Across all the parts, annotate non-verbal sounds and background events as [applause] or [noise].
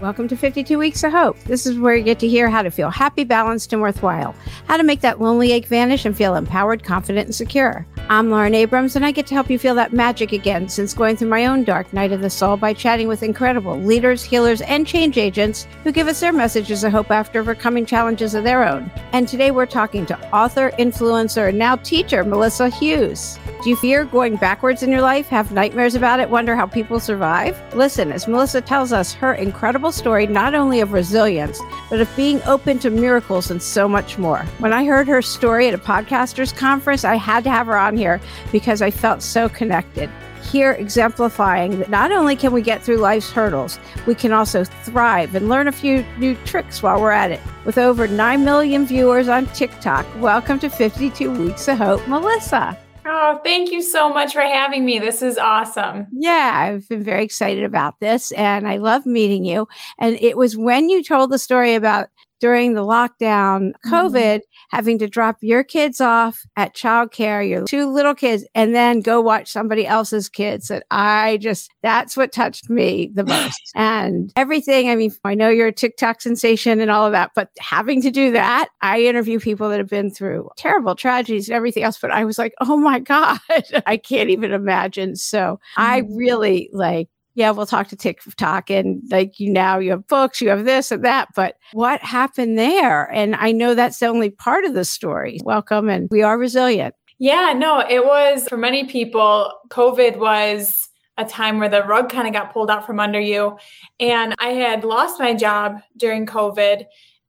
Welcome to 52 Weeks of Hope. This is where you get to hear how to feel happy, balanced, and worthwhile, how to make that lonely ache vanish and feel empowered, confident, and secure. I'm Lauren Abrams, and I get to help you feel that magic again since going through my own dark night of the soul by chatting with incredible leaders, healers, and change agents who give us their messages of hope after overcoming challenges of their own. And today we're talking to author, influencer, and now teacher Melissa Hughes. Do you fear going backwards in your life, have nightmares about it, wonder how people survive? Listen, as Melissa tells us her incredible story not only of resilience, but of being open to miracles and so much more. When I heard her story at a podcasters conference, I had to have her on here because I felt so connected. Here, exemplifying that not only can we get through life's hurdles, we can also thrive and learn a few new tricks while we're at it. With over 9 million viewers on TikTok, welcome to 52 Weeks of Hope, Melissa. Oh, thank you so much for having me. This is awesome. Yeah, I've been very excited about this and I love meeting you. And it was when you told the story about during the lockdown, Mm-hmm. COVID, having to drop your kids off at childcare, your two little kids, and then go watch somebody else's kids. That I just, that's what touched me the [laughs] most. and everything, I mean, I know you're a TikTok sensation and all of that, but having to do that, I interview people that have been through terrible tragedies and everything else. But I was like, oh my [laughs] God, I can't even imagine. So I Mhm. really like, yeah, we'll talk to TikTok and like you now you have books, you have this and that, but what happened there? And I know that's only part of the story. Welcome and we are resilient. Yeah, no, it was for many people, COVID was a time where the rug kind of got pulled out from under you. And I had lost my job during COVID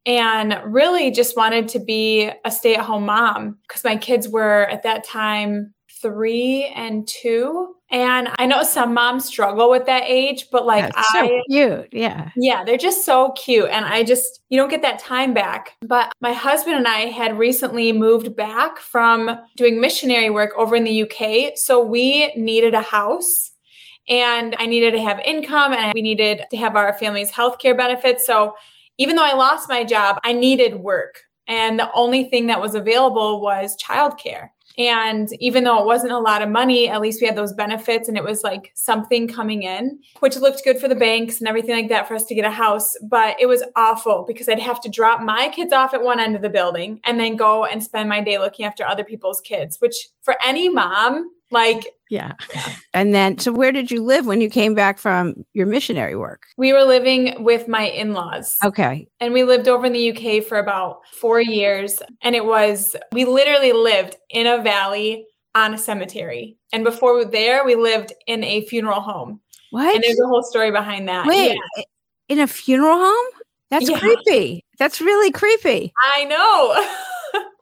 and really just wanted to be a stay at home mom because my kids were at that time three and two. And I know some moms struggle with that age, but like That's I so cute. Yeah. Yeah, they're just so cute. And I just, you don't get that time back. But my husband and I had recently moved back from doing missionary work over in the UK. So we needed a house and I needed to have income and we needed to have our family's healthcare benefits. So even though I lost my job, I needed work. And the only thing that was available was childcare. And even though it wasn't a lot of money, at least we had those benefits and it was like something coming in, which looked good for the banks and everything like that for us to get a house. But it was awful because I'd have to drop my kids off at one end of the building and then go and spend my day looking after other people's kids, which for any mom, like Yeah. And then, so where did you live when you came back from your missionary work? we were living with my in laws. Okay. And we lived over in the UK for about four years. And it was, we literally lived in a valley on a cemetery. And before we were there, we lived in a funeral home. What? And there's a whole story behind that. Wait, Yeah. in a funeral home? That's Yeah. creepy. That's really creepy. I know. [laughs]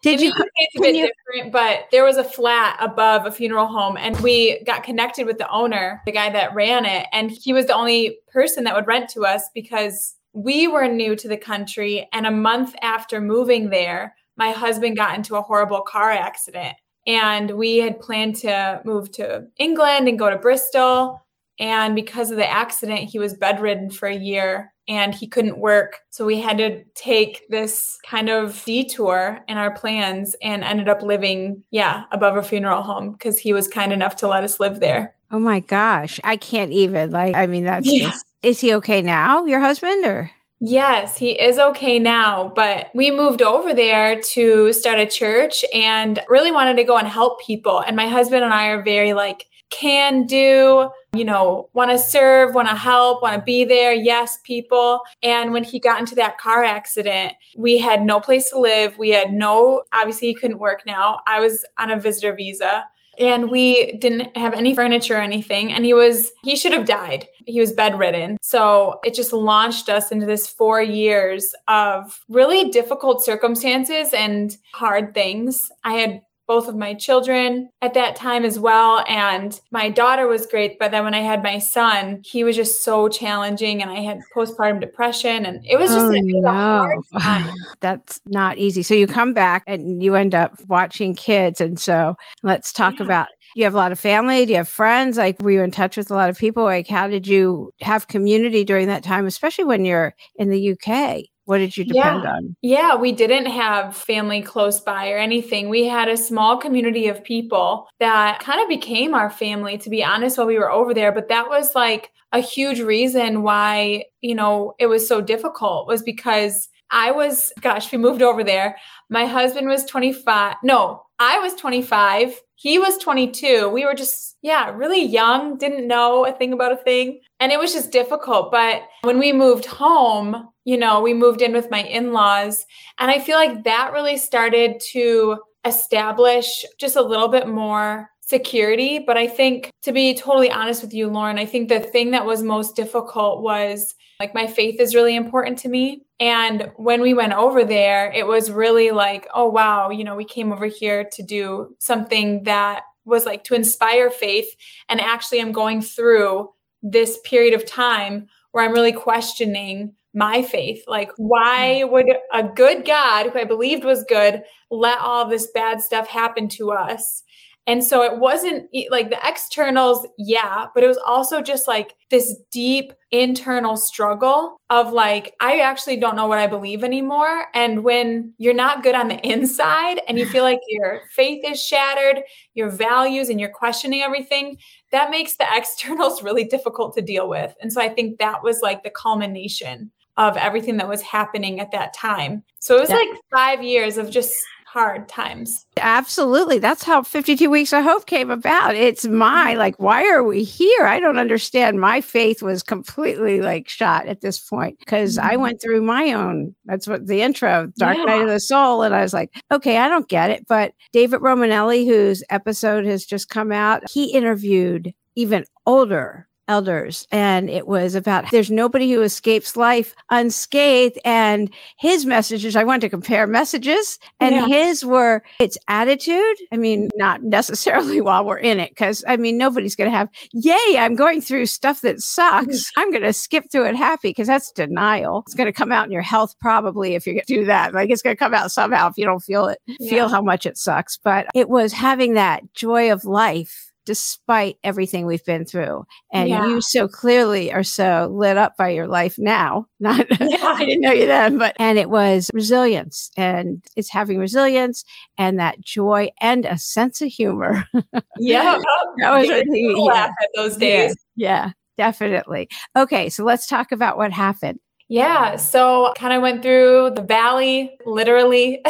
Did you? it's a bit you- different, but there was a flat above a funeral home, and we got connected with the owner, the guy that ran it, and he was the only person that would rent to us because we were new to the country. And a month after moving there, my husband got into a horrible car accident, and we had planned to move to England and go to Bristol. And because of the accident, he was bedridden for a year and he couldn't work. So we had to take this kind of detour in our plans and ended up living, yeah, above a funeral home because he was kind enough to let us live there. Oh my gosh. I can't even. Like, I mean, that's Yeah. just, is he okay now, your husband? Or? Yes, he is okay now, but we moved over there to start a church and really wanted to go and help people. And my husband and I are very like, can do, you know, want to serve, want to help, want to be there. Yes, people. And when he got into that car accident, we had no place to live. We had no, obviously, he couldn't work now. I was on a visitor visa and we didn't have any furniture or anything and he was he should have died he was bedridden so it just launched us into this four years of really difficult circumstances and hard things i had both of my children at that time as well and my daughter was great but then when i had my son he was just so challenging and i had postpartum depression and it was just Oh, it was a hard [laughs] time. That's not easy. So you come back and you end up watching kids. And so let's talk Yeah. about you have a lot of family? Do you have friends? Like, were you in touch with a lot of people? Like, how did you have community during that time, especially when you're in the UK? What did you depend yeah. on? Yeah, we didn't have family close by or anything. We had a small community of people that kind of became our family, to be honest, while we were over there. But that was like a huge reason why, you know, it was so difficult was because I was, gosh, we moved over there. My husband was 25. No, I was 25. He was 22. We were just, yeah, really young, didn't know a thing about a thing. And it was just difficult. But when we moved home, you know, we moved in with my in laws. And I feel like that really started to establish just a little bit more security. But I think, to be totally honest with you, Lauren, I think the thing that was most difficult was like my faith is really important to me. And when we went over there, it was really like, oh, wow, you know, we came over here to do something that was like to inspire faith. And actually, I'm going through this period of time where I'm really questioning my faith. Like, why mm. would a good God, who I believed was good, let all this bad stuff happen to us? And so it wasn't like the externals, yeah, but it was also just like this deep internal struggle of like, I actually don't know what I believe anymore. And when you're not good on the [laughs] inside and you feel like your faith is shattered, your values, and you're questioning everything, that makes the [laughs] externals really difficult to deal with. And so I think that was like the culmination of everything that was happening at that time. So it was yeah. like five years of just hard times. Absolutely. That's how 52 Weeks of Hope came about. It's my, mm-hmm. like, why are we here? I don't understand. My faith was completely like shot at this point because mm-hmm. I went through my own, that's what the intro, Dark yeah. Night of the Soul. And I was like, okay, I don't get it. But David Romanelli, whose episode has just come out, he interviewed even older elders. And it was about there's nobody who escapes life unscathed. And his messages i want to compare messages and yeah. his were its attitude. I mean not necessarily [laughs] while we're in it because i mean nobody's going to have yay i'm going through stuff that sucks. Mm-hmm. i'm going to skip through it happy because that's denial. It's going to come out in your health probably if you do that. Like it's going to come out somehow if you don't feel it yeah. feel how much it sucks. But it was having that joy of life despite everything we've been through. And yeah. you so clearly are so lit up by your life now. [laughs] Not yeah. [laughs] I didn't know you then, but and it was resilience and it's having resilience and that joy and a sense of humor. [laughs] Yeah. that was yeah. laugh at those days. Yeah, yeah, definitely. Okay, so let's talk about what happened. Yeah. So kind of went through the valley, literally.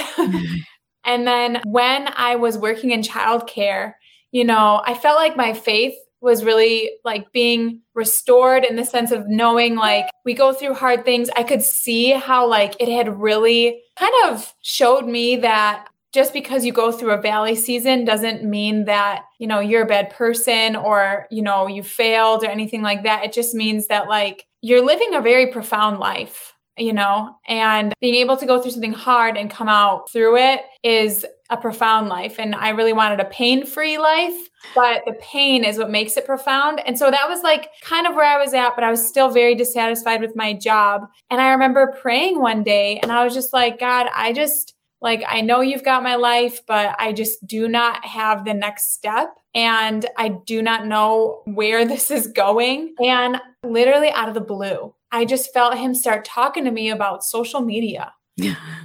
and then when I was working in childcare, you know, I felt like my faith was really like being restored in the sense of knowing like we go through hard things. I could see how like it had really kind of showed me that just because you go through a valley season doesn't mean that, you know, you're a bad person or, you know, you failed or anything like that. It just means that like you're living a very profound life you know, and being able to go through something hard and come out through it is a profound life. And I really wanted a pain free life, but the pain is what makes it profound. And so that was like kind of where I was at, but I was still very dissatisfied with my job. And I remember praying one day and I was just like, God, I just, like, I know you've got my life, but I just do not have the next step. And I do not know where [laughs] this is going. And literally out of the blue, I just felt him start talking to me about social media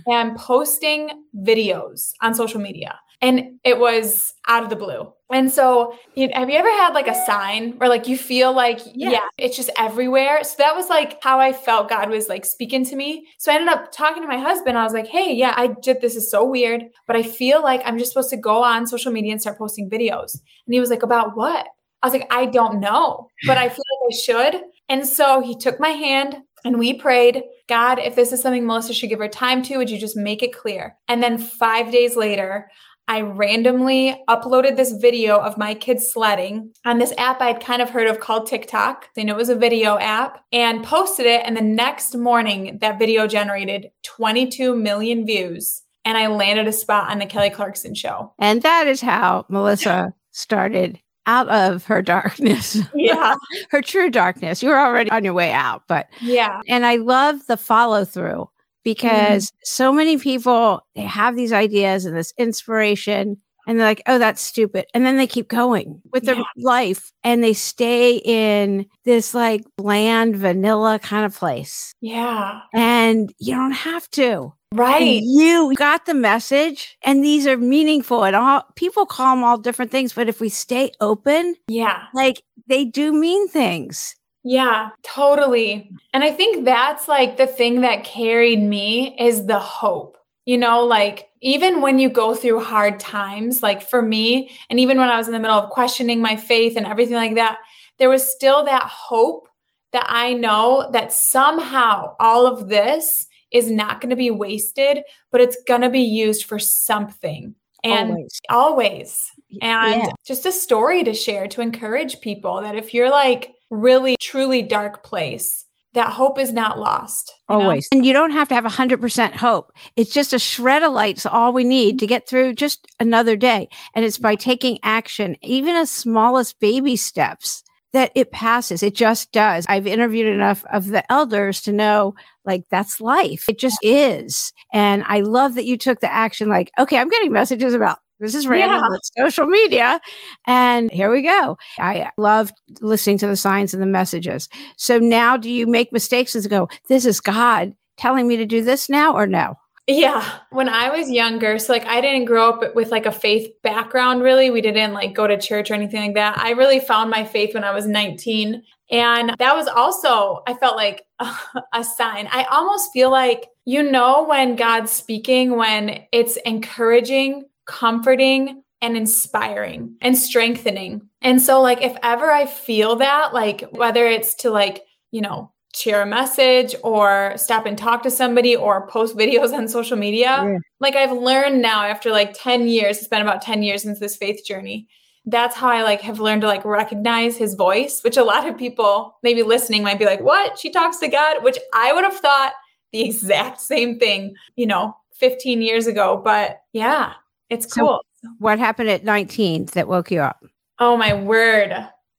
and posting videos on social media. And it was out of the blue. And so, you know, have you ever had like a sign where like you feel like, yeah. yeah, it's just everywhere? So that was like how I felt God was like speaking to me. So I ended up talking to my husband. I was like, hey, yeah, I did this is so weird, but I feel like I'm just supposed to go on social media and start posting videos. And he was like, about what? I was like, I don't know, but I feel like I should. And so he took my hand and we prayed, God, if this is something Melissa should give her time to, would you just make it clear? And then five days later, I randomly uploaded this video of my kids sledding on this app I'd kind of heard of called TikTok. I know it was a video app and posted it. And the next morning, that video generated 22 million views. And I landed a spot on the Kelly Clarkson show. And that is how Melissa started out of her darkness. Yeah. [laughs] her true darkness. You were already on your way out, but yeah. And I love the follow through because mm-hmm. so many people they have these ideas and this inspiration and they're like, oh, that's stupid. And then they keep going with their Yeah. life and they stay in this like bland vanilla kind of place. Yeah. And you don't have to. And Right. you got the message and these are meaningful and all people call them all different things. But if we stay open, Yeah. like they do mean things. Yeah, totally. And I think that's like the thing that carried me is the hope. You know, like even when you go through hard times, like for me, and even when I was in the middle of questioning my faith and everything like that, there was still that hope that I know that somehow all of this is not going to be wasted, but it's going to be used for something. And always. always and Yeah. just a story to share to encourage people that if you're like really truly dark place that hope is not lost you know? Always. And you don't have to have 100% hope. It's just a shred of light's all we need to get through just another day. And it's by taking action, even as small as baby steps, that it passes. It just does. I've interviewed enough of the elders to know like that's life. It just is. And I love that you took the action like, okay, I'm getting messages about this is random Yeah. but social media. And here we go. I love listening to the signs and the messages. So now do you make mistakes and go, this is God telling me to do this now or no? Yeah when i was younger so like i didn't grow up with like a faith background really. We didn't like go to church or anything like that. I really found my faith when i was 19 and that was also i felt like [laughs] a sign. I almost feel like you know when god's speaking when it's encouraging comforting and inspiring and strengthening. And so like if ever I feel that like whether it's to like, you know, share a message or stop and talk to somebody or post videos on social media, Yeah. like I've learned now after like 10 years, it's been about 10 years since this faith journey. That's how I like have learned to like recognize his voice, which a lot of people maybe listening might be like, "What? She talks to God?" which I would have thought the exact same thing, you know, 15 years ago, but yeah, it's So- cool. What happened at 19 that woke you up? Oh my word.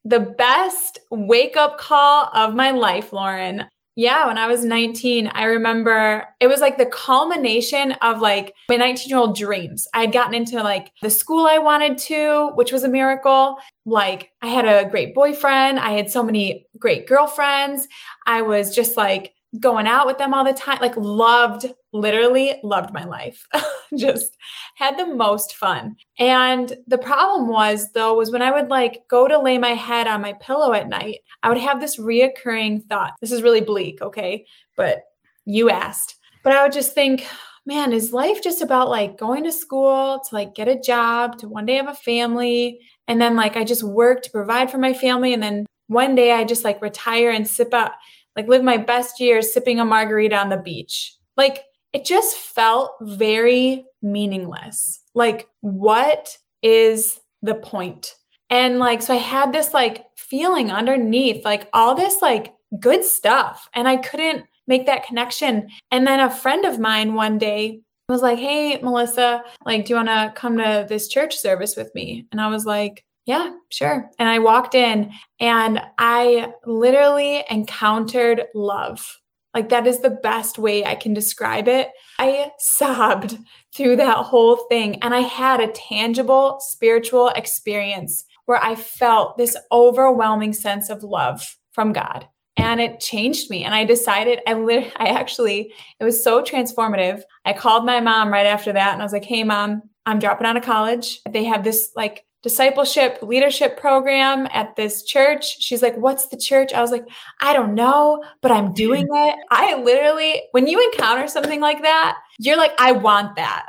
The best wake up call of my life, Lauren. Yeah, when I was 19, I remember it was like the culmination of like my 19 year old dreams. I had gotten into like the school I wanted to, which was a miracle. Like I had a great boyfriend. I had so many great girlfriends. I was just like going out with them all the time, like loved, literally loved my life. [laughs] just had the most fun. And the problem was though was when I would like go to lay my head on my pillow at night, I would have this reoccurring thought. This is really bleak, okay? But you asked. But I would just think, man, is life just about like going to school to like get a job, to one day have a family, and then like I just work to provide for my family and then one day I just like retire and sip out like live my best years sipping a margarita on the beach. Like it just felt very meaningless. Like, what is the point? And like, so I had this like feeling underneath, like all this like good stuff. And I couldn't make that connection. And then a friend of mine one day was like, Hey, Melissa, like, do you want to come to this church service with me? And I was like, yeah, sure. And I walked in and I literally encountered love. Like, that is the best way I can describe it. I sobbed through that whole thing, and I had a tangible spiritual experience where I felt this overwhelming sense of love from God. And it changed me. And I decided, I, lit- I actually, it was so transformative. I called my mom right after that and I was like, hey, mom, I'm dropping out of college. They have this like discipleship leadership program at this church. She's like, What's the church? I was like, I don't know, but I'm doing [laughs] it. I literally, when you encounter something like that, you're like, I want that.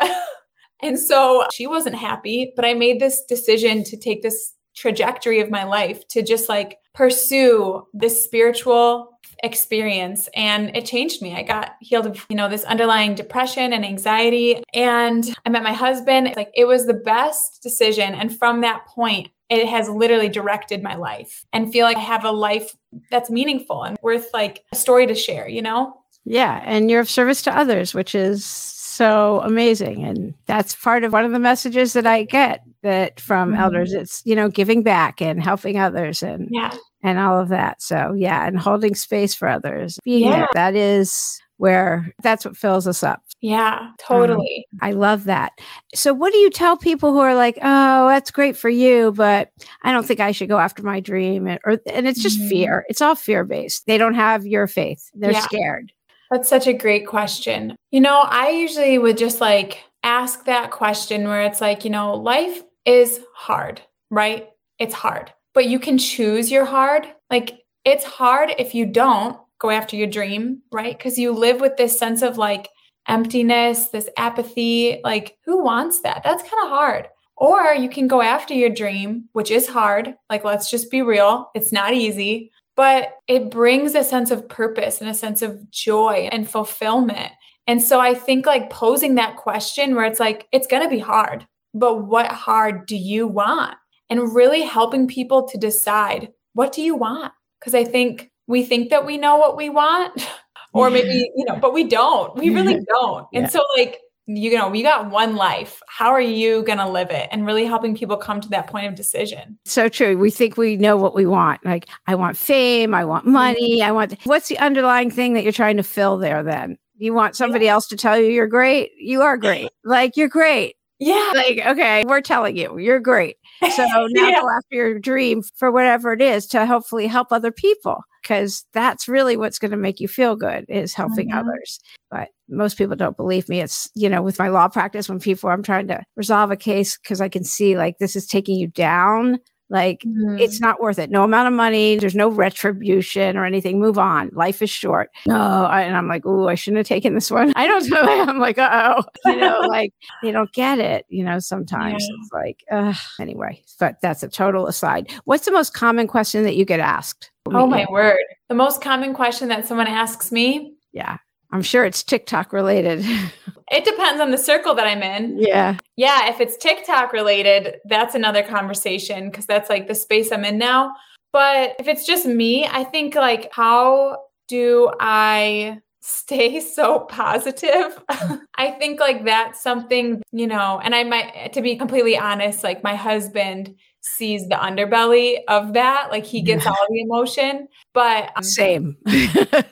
[laughs] and so she wasn't happy, but I made this decision to take this trajectory of my life to just like pursue this spiritual experience and it changed me. I got healed of, you know, this underlying depression and anxiety and I met my husband. Like it was the best decision and from that point it has literally directed my life and feel like I have a life that's meaningful and worth like a story to share, you know? Yeah. And you're of service to others, which is so amazing. And that's part of one of the messages that I get that from Mhm. elders. It's, you know, giving back and helping others and Yeah. and all of that. So yeah, and holding space for others. Being Yeah. That is where that's what fills us up. Yeah, totally. Um, I love that. So, what do you tell people who are like, "Oh, that's great for you, but I don't think I should go after my dream," and, or and it's just mm-hmm. fear. It's all fear based. They don't have your faith. They're yeah. scared. That's such a great question. You know, I usually would just like ask that question where it's like, you know, life is hard, right? It's hard, but you can choose your hard. Like, it's hard if you don't go after your dream, right? Because you live with this sense of like emptiness, this apathy. Like, who wants that? That's kind of hard. Or you can go after your dream, which is hard. Like, let's just be real, it's not easy, but it brings a sense of purpose and a sense of joy and fulfillment. And so I think like posing that question where it's like, it's going to be hard, but what hard do you want? And really helping people to decide, what do you want? Because I think we think that we know what we want, [laughs] or maybe, you know, but we don't. We really [laughs] don't. And yeah. so, like, you know, you got one life. How are you going to live it? And really helping people come to that point of decision. So true. We think we know what we want. Like, I want fame. I want mm-hmm. money. I want, what's the underlying thing that you're trying to fill there then? You want somebody yeah. else to tell you you're great? You are great. Like, you're great. Yeah. Like, okay, we're telling you you're great. So [laughs] now yeah. go after your dream for whatever it is to hopefully help other people because that's really what's going to make you feel good is helping mm-hmm. others. But most people don't believe me. It's, you know, with my law practice, when people, I'm trying to resolve a case because I can see like this is taking you down like mm-hmm. it's not worth it. No amount of money. There's no retribution or anything. Move on. Life is short. No, and I'm like, oh, I shouldn't have taken this one. [laughs] I don't know. I'm like, oh, you know, [laughs] like they don't get it. You know, sometimes yeah. it's like, uh, anyway. But that's a total aside. What's the most common question that you get asked? Oh my word! The most common question that someone asks me. Yeah. I'm sure it's TikTok related. [laughs] it depends on the circle that I'm in. Yeah. Yeah. If it's TikTok related, that's another conversation because that's like the space I'm in now. But if it's just me, I think like, how do I [laughs] stay so positive? [laughs] I think like that's something, you know, and I might, to be completely honest, like my husband sees the underbelly of that. Like he gets all the emotion, but um, same. [laughs] yeah.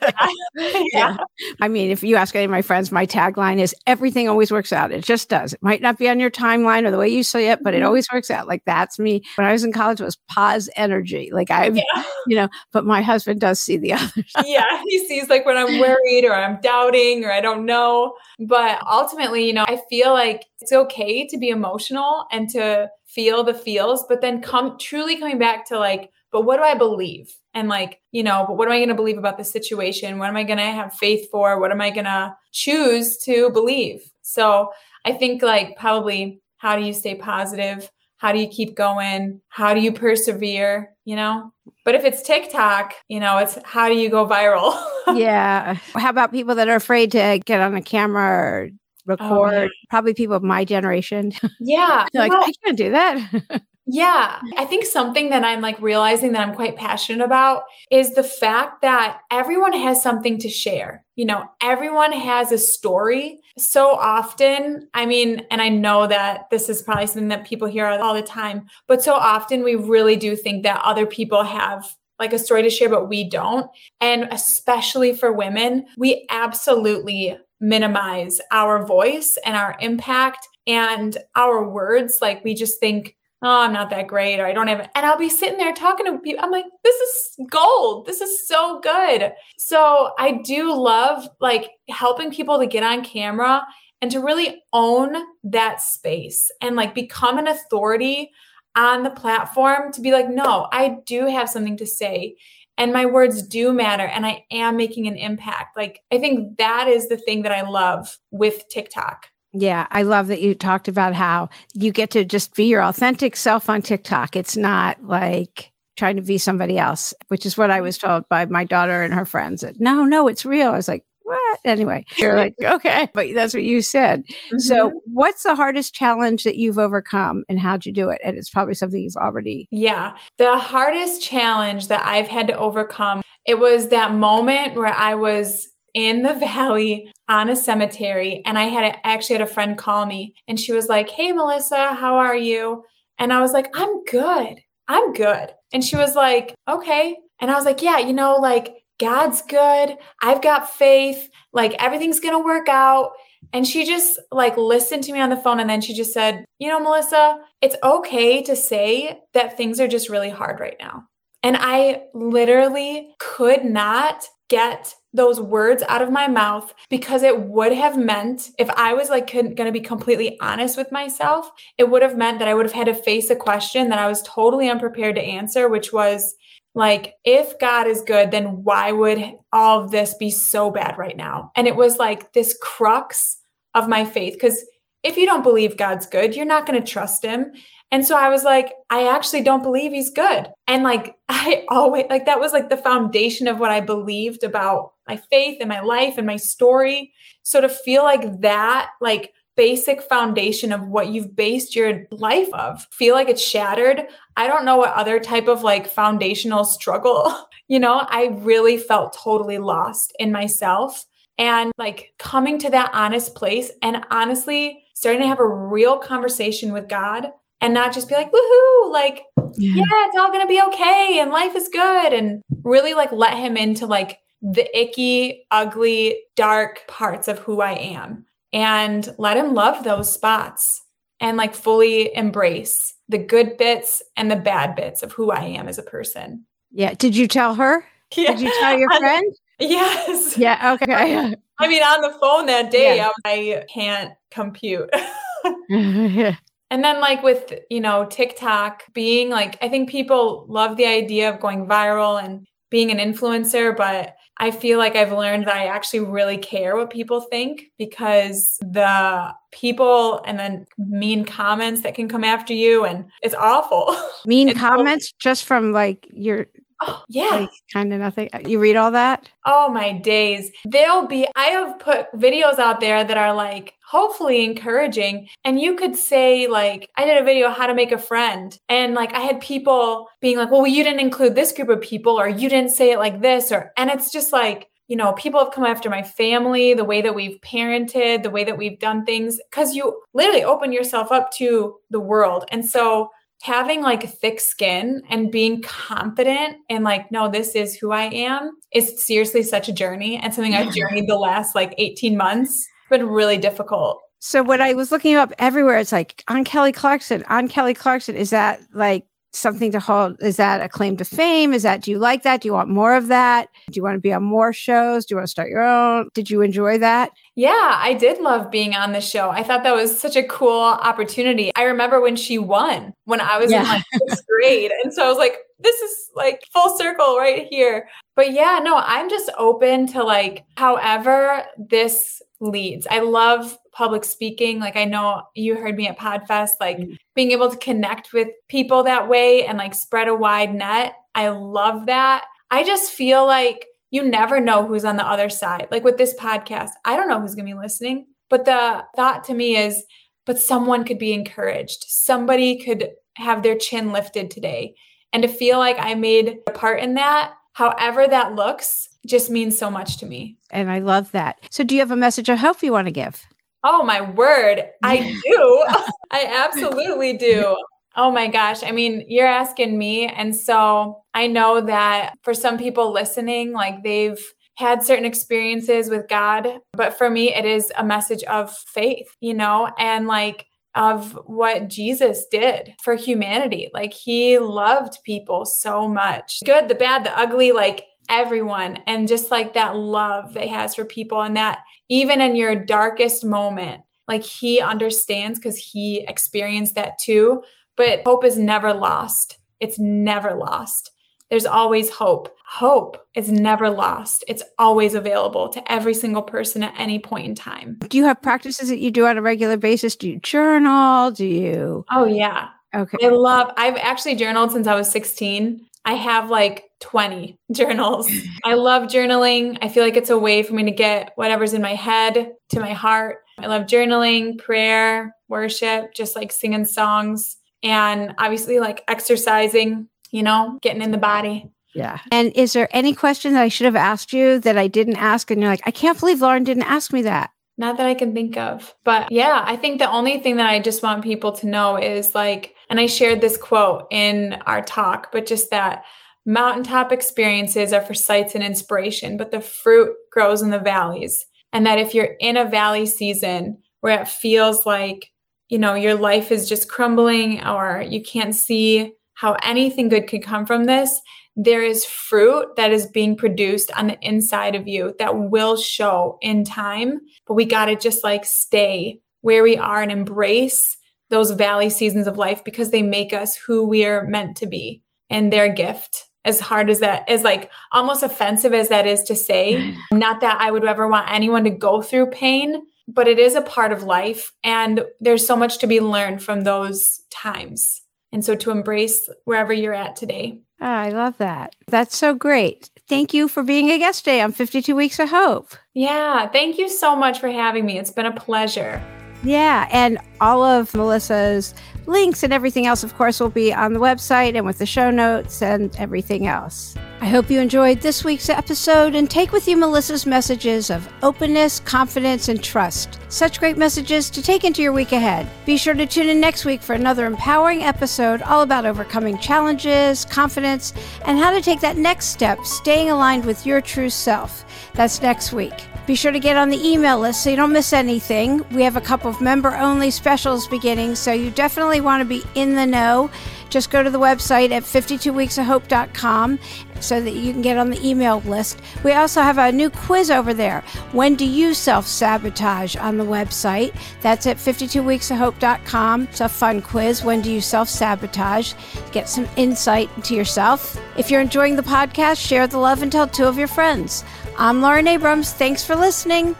yeah. I mean, if you ask any of my friends, my tagline is everything always works out. It just does. It might not be on your timeline or the way you see it, but it mm-hmm. always works out. Like that's me. When I was in college, it was pause energy. Like I, yeah. you know, but my husband does see the [laughs] other. yeah. He sees like when I'm worried or I'm doubting or I don't know. But ultimately, you know, I feel like it's okay to be emotional and to feel the feels, but then come truly coming back to like, but what do I believe? And like, you know, but what am I going to believe about the situation? What am I going to have faith for? What am I going to choose to believe? So I think like probably how do you stay positive? How do you keep going? How do you persevere? You know? But if it's TikTok, you know, it's how do you go viral? [laughs] yeah. How about people that are afraid to get on a camera or oh, record. Oh, Probably people of my generation. [laughs] Yeah. like, well, I can't do that. [laughs] yeah. I think something that I'm like realizing that I'm quite passionate about is the fact that everyone has something to share. You know, everyone has a story. So often, I mean, and I know that this is probably something that people hear all the time, but so often we really do think that other people have like a story to share, but we don't. And especially for women, we absolutely minimize our voice and our impact and our words. Like we just think, oh, I'm not that great, or I don't have. And I'll be sitting there talking to people. I'm like, this is gold. This is so good. So I do love like helping people to get on camera and to really own that space and like become an authority on the platform to be like, no, I do have something to say and my words do matter and I am making an impact. Like, I think that is the thing that I love with TikTok. Yeah, I love that you talked about how you get to just be your authentic self on TikTok. It's not like trying to be somebody else, which is what I was told by my daughter and her friends. No, no, it's real. I was like, what? Anyway, you're like, [laughs] okay, but that's what you said. Mm-hmm. So, what's the hardest challenge that you've overcome and how'd you do it? And it's probably something you've already. Yeah. The hardest challenge that I've had to overcome, it was that moment where I was in the [laughs] valley on a cemetery and I had a, actually had a friend call me and she was like, "Hey Melissa, how are you?" And I was like, "I'm good. I'm good." And she was like, "Okay." And I was like, "Yeah, you know, like God's good. I've got faith. Like everything's going to work out. And she just like listened to me on the phone and then she just said, You know, Melissa, it's okay to say that things are just really hard right now. And I literally could not get those words out of my mouth because it would have meant if I was like going to be completely honest with myself, it would have meant that I would have had to face a question that I was totally unprepared to answer, which was like, if God is good, then why would all of this be so bad right now? And it was like this crux of my faith because if you don't believe God's good, you're not going to trust him. And so I was like, I actually don't believe he's good. And like, [laughs] I always, like, that was like the foundation of what I believed about my faith and my life and my story. So to feel like that, like, basic foundation of what you've based your life of feel like it's shattered i don't know what other type of like foundational struggle [laughs] you know i really felt totally lost in myself and like coming to that honest place and honestly starting to have a real conversation with god and not just be like, woohoo, like, yeah. yeah, it's all gonna be okay and life is good. And really like let him into like the icky, ugly, dark parts of who I am and let him love those spots and like fully embrace the good bits and the bad bits of who I am as a person. Yeah. Did you tell her? [laughs] Yeah. Did you tell your [laughs] friend? Yes. Yeah. Okay. [laughs] I mean, on the phone that day, yeah. I, I can't compute. [laughs] [laughs] yeah. And then, like with, you know, TikTok being like, I think people love the idea of going viral and being an influencer, but I feel like I've learned that I actually really care what people think because the people and then mean comments that can come after you and it's awful. Mean comments so- just from like your Oh, yeah. Like, kind of nothing. Uh, you read all that? Oh, my days. There'll be, I have put videos out there that are like, hopefully encouraging. And you could say, like, I did a video how to make a friend. And like, I had people being like, well, you didn't include this group of people, or you didn't say it like this, or, and it's just like, you know, people have come after my family, the way that we've parented, the way that we've done things, because you literally open yourself up to the world. And so, having like thick skin and being confident and like, no, this is who I am is seriously such a journey and something I've [laughs] journeyed the last like 18 months. Been really difficult. So when I was looking up everywhere, it's like on Kelly Clarkson, on Kelly Clarkson. Is that like something to hold? Is that a claim to fame? Is that, do you like that? Do you want more of that? Do you want to be on more shows? Do you want to start your own? Did you enjoy that? Yeah, I did love being on the show. I thought that was such a cool opportunity. I remember when she won when I was yeah. in like sixth grade. And so I was like, this is like full circle right here. But yeah, no, I'm just open to like however this leads. I love public speaking. Like I know you heard me at Podfest, like mm-hmm. being able to connect with people that way and like spread a wide net. I love that. I just feel like you never know who's on the other side. Like with this podcast, I don't know who's going to be listening, but the thought to me is, but someone could be encouraged. Somebody could have their chin lifted today. And to feel like I made a part in that, however that looks, just means so much to me. And I love that. So, do you have a message of hope you want to give? Oh, my word. I [laughs] do. [laughs] I absolutely do. Oh my gosh. I mean, you're asking me. And so I know that for some people listening, like they've had certain experiences with God. But for me, it is a message of faith, you know, and like of what Jesus did for humanity. Like he loved people so much good, the bad, the ugly, like everyone. And just like that love that he has for people, and that even in your darkest moment, like he understands because he experienced that too but hope is never lost. It's never lost. There's always hope. Hope is never lost. It's always available to every single person at any point in time. Do you have practices that you do on a regular basis? Do you journal? Do you? Oh, yeah. Okay. I love, I've actually journaled since I was 16. I have like 20 [laughs] journals. I love journaling. I feel like it's a way for me to get whatever's in my head to my heart. I love journaling, prayer, worship, just like singing songs and obviously like exercising, you know, getting in the body. Yeah. And is there any question that I should have asked you that I didn't ask? And you're like, I can't believe Lauren didn't ask me that. Not that I can think of. But yeah, I think the only thing that I just want people to know is like, and I shared this quote in our talk, but just that mountaintop experiences are for sights and inspiration, but the fruit grows in the valleys. And that if you're in a valley season where it feels like, you know, your life is just crumbling or you can't see how anything good could come from this, there is fruit that is being produced on the inside of you that will show in time. But we got to just like stay where we are and embrace those valley seasons of life because they make us who we are meant to be and their gift. As hard as that is like almost offensive as that is to say not that i would ever want anyone to go through pain but it is a part of life and there's so much to be learned from those times and so to embrace wherever you're at today. Oh, i love that. That's so great. Thank you for being a guest today. On 52 weeks of hope. Yeah thank you so much for having me. It's been a pleasure. Yeah, and all of Melissa's links and everything else, of course, will be on the website and with the show notes and everything else. I hope you enjoyed this week's episode and take with you Melissa's messages of openness, confidence, and trust. Such great messages to take into your week ahead. Be sure to tune in next week for another empowering episode all about overcoming challenges, confidence, and how to take that next step, staying aligned with your true self. That's next week. Be sure to get on the email list so you don't miss anything. We have a couple of member only specials beginning, so you definitely want to be in the know. Just go to the website at 52weeksofhope.com so that you can get on the email list. We also have a new quiz over there. When do you self sabotage on the website? That's at 52weeksofhope.com. It's a fun quiz. When do you self sabotage? Get some insight into yourself. If you're enjoying the podcast, share the love and tell two of your friends. I'm Lauren Abrams. Thanks for listening.